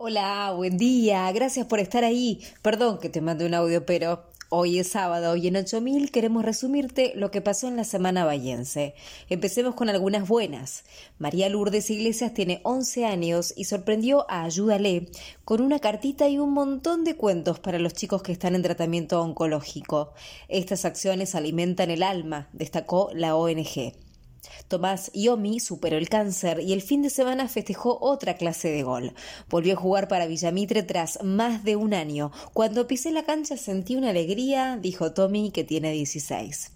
Hola, buen día, gracias por estar ahí. Perdón que te mande un audio, pero hoy es sábado y en 8000 queremos resumirte lo que pasó en la semana bayense. Empecemos con algunas buenas. María Lourdes Iglesias tiene 11 años y sorprendió a Ayúdale con una cartita y un montón de cuentos para los chicos que están en tratamiento oncológico. Estas acciones alimentan el alma, destacó la ONG. Tomás Yomi superó el cáncer y el fin de semana festejó otra clase de gol. Volvió a jugar para Villamitre tras más de un año. Cuando pisé la cancha sentí una alegría, dijo Tommy, que tiene 16.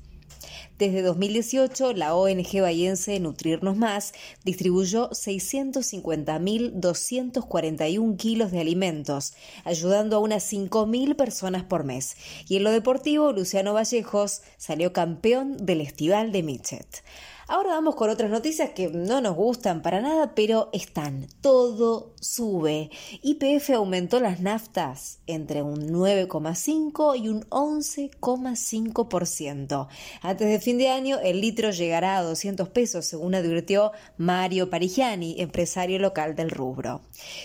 Desde 2018, la ONG bayense Nutrirnos Más distribuyó 650.241 kilos de alimentos, ayudando a unas 5.000 personas por mes. Y en lo deportivo, Luciano Vallejos salió campeón del Estival de Michet. Ahora vamos con otras noticias que no nos gustan para nada, pero están. Todo sube. IPF aumentó las naftas entre un 9,5 y un 11,5%. Antes de fin de año, el litro llegará a 200 pesos, según advirtió Mario Parigiani, empresario local del rubro.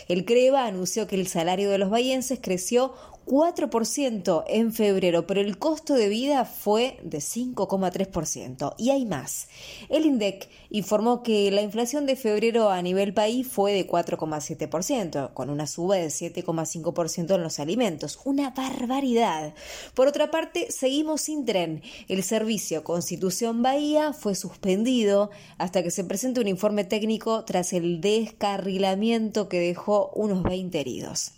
El CREVA anunció que el salario de los bayenses creció 4% en febrero, pero el costo de vida fue de 5,3%. Y hay más. El INDEC informó que la inflación de febrero a nivel país fue de 4,7%, con una suba de 7,5% en los alimentos. Una barbaridad. Por otra parte, seguimos sin tren. El servicio Constitución Bahía fue suspendido hasta que se presente un informe técnico tras el descarrilamiento que dejó unos 20 heridos.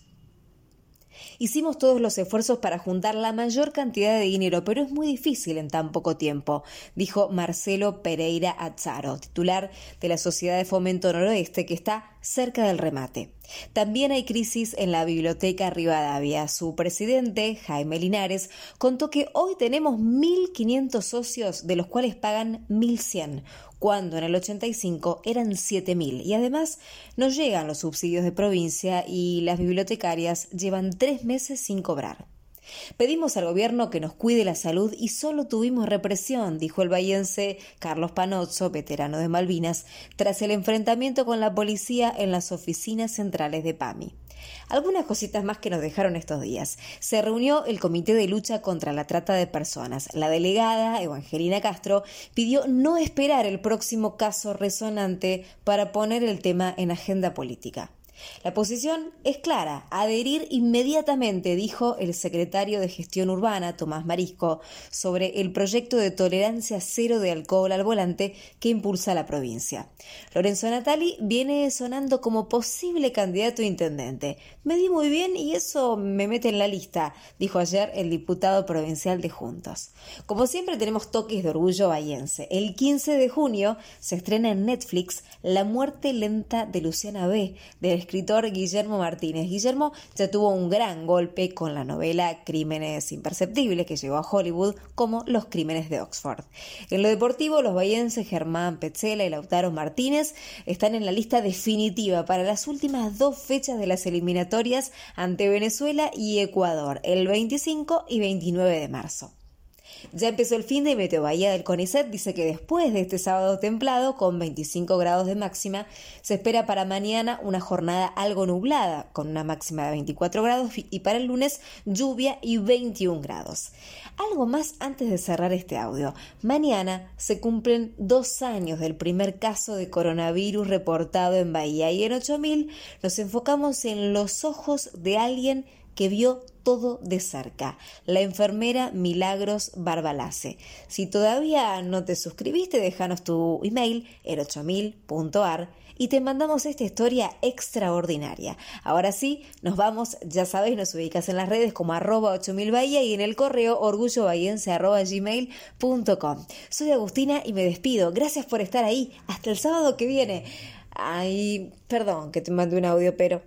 Hicimos todos los esfuerzos para juntar la mayor cantidad de dinero, pero es muy difícil en tan poco tiempo, dijo Marcelo Pereira Azzaro, titular de la Sociedad de Fomento Noroeste, que está cerca del remate. También hay crisis en la Biblioteca Rivadavia. Su presidente, Jaime Linares, contó que hoy tenemos 1.500 socios, de los cuales pagan 1.100, cuando en el 85 eran 7.000. Y además no llegan los subsidios de provincia y las bibliotecarias llevan tres meses sin cobrar. Pedimos al gobierno que nos cuide la salud y solo tuvimos represión, dijo el bayense Carlos Panozzo, veterano de Malvinas, tras el enfrentamiento con la policía en las oficinas centrales de PAMI. Algunas cositas más que nos dejaron estos días. Se reunió el Comité de Lucha contra la Trata de Personas. La delegada, Evangelina Castro, pidió no esperar el próximo caso resonante para poner el tema en agenda política. La posición es clara, adherir inmediatamente, dijo el secretario de Gestión Urbana, Tomás Marisco, sobre el proyecto de tolerancia cero de alcohol al volante que impulsa la provincia. Lorenzo Natali viene sonando como posible candidato a intendente. Me di muy bien y eso me mete en la lista, dijo ayer el diputado provincial de Juntos. Como siempre tenemos toques de orgullo bayense. El 15 de junio se estrena en Netflix La muerte lenta de Luciana B., del escritor Guillermo Martínez. Guillermo ya tuvo un gran golpe con la novela Crímenes Imperceptibles que llegó a Hollywood como Los Crímenes de Oxford. En lo deportivo, los bahienses Germán Petzela y Lautaro Martínez están en la lista definitiva para las últimas dos fechas de las eliminatorias ante Venezuela y Ecuador, el 25 y 29 de marzo. Ya empezó el fin de Meteo Bahía del CONICET dice que después de este sábado templado, con 25 grados de máxima, se espera para mañana una jornada algo nublada, con una máxima de 24 grados, y para el lunes lluvia y 21 grados. Algo más antes de cerrar este audio. Mañana se cumplen dos años del primer caso de coronavirus reportado en Bahía y en 8000 nos enfocamos en los ojos de alguien que vio todo de cerca, la enfermera Milagros Barbalace. Si todavía no te suscribiste, déjanos tu email, el8000.ar, y te mandamos esta historia extraordinaria. Ahora sí, nos vamos, ya sabéis, nos ubicas en las redes como arroba 8000 Bahía y en el correo orgullobahiense arroba gmail.com. Soy Agustina y me despido. Gracias por estar ahí. Hasta el sábado que viene. Ay, perdón que te mande un audio, pero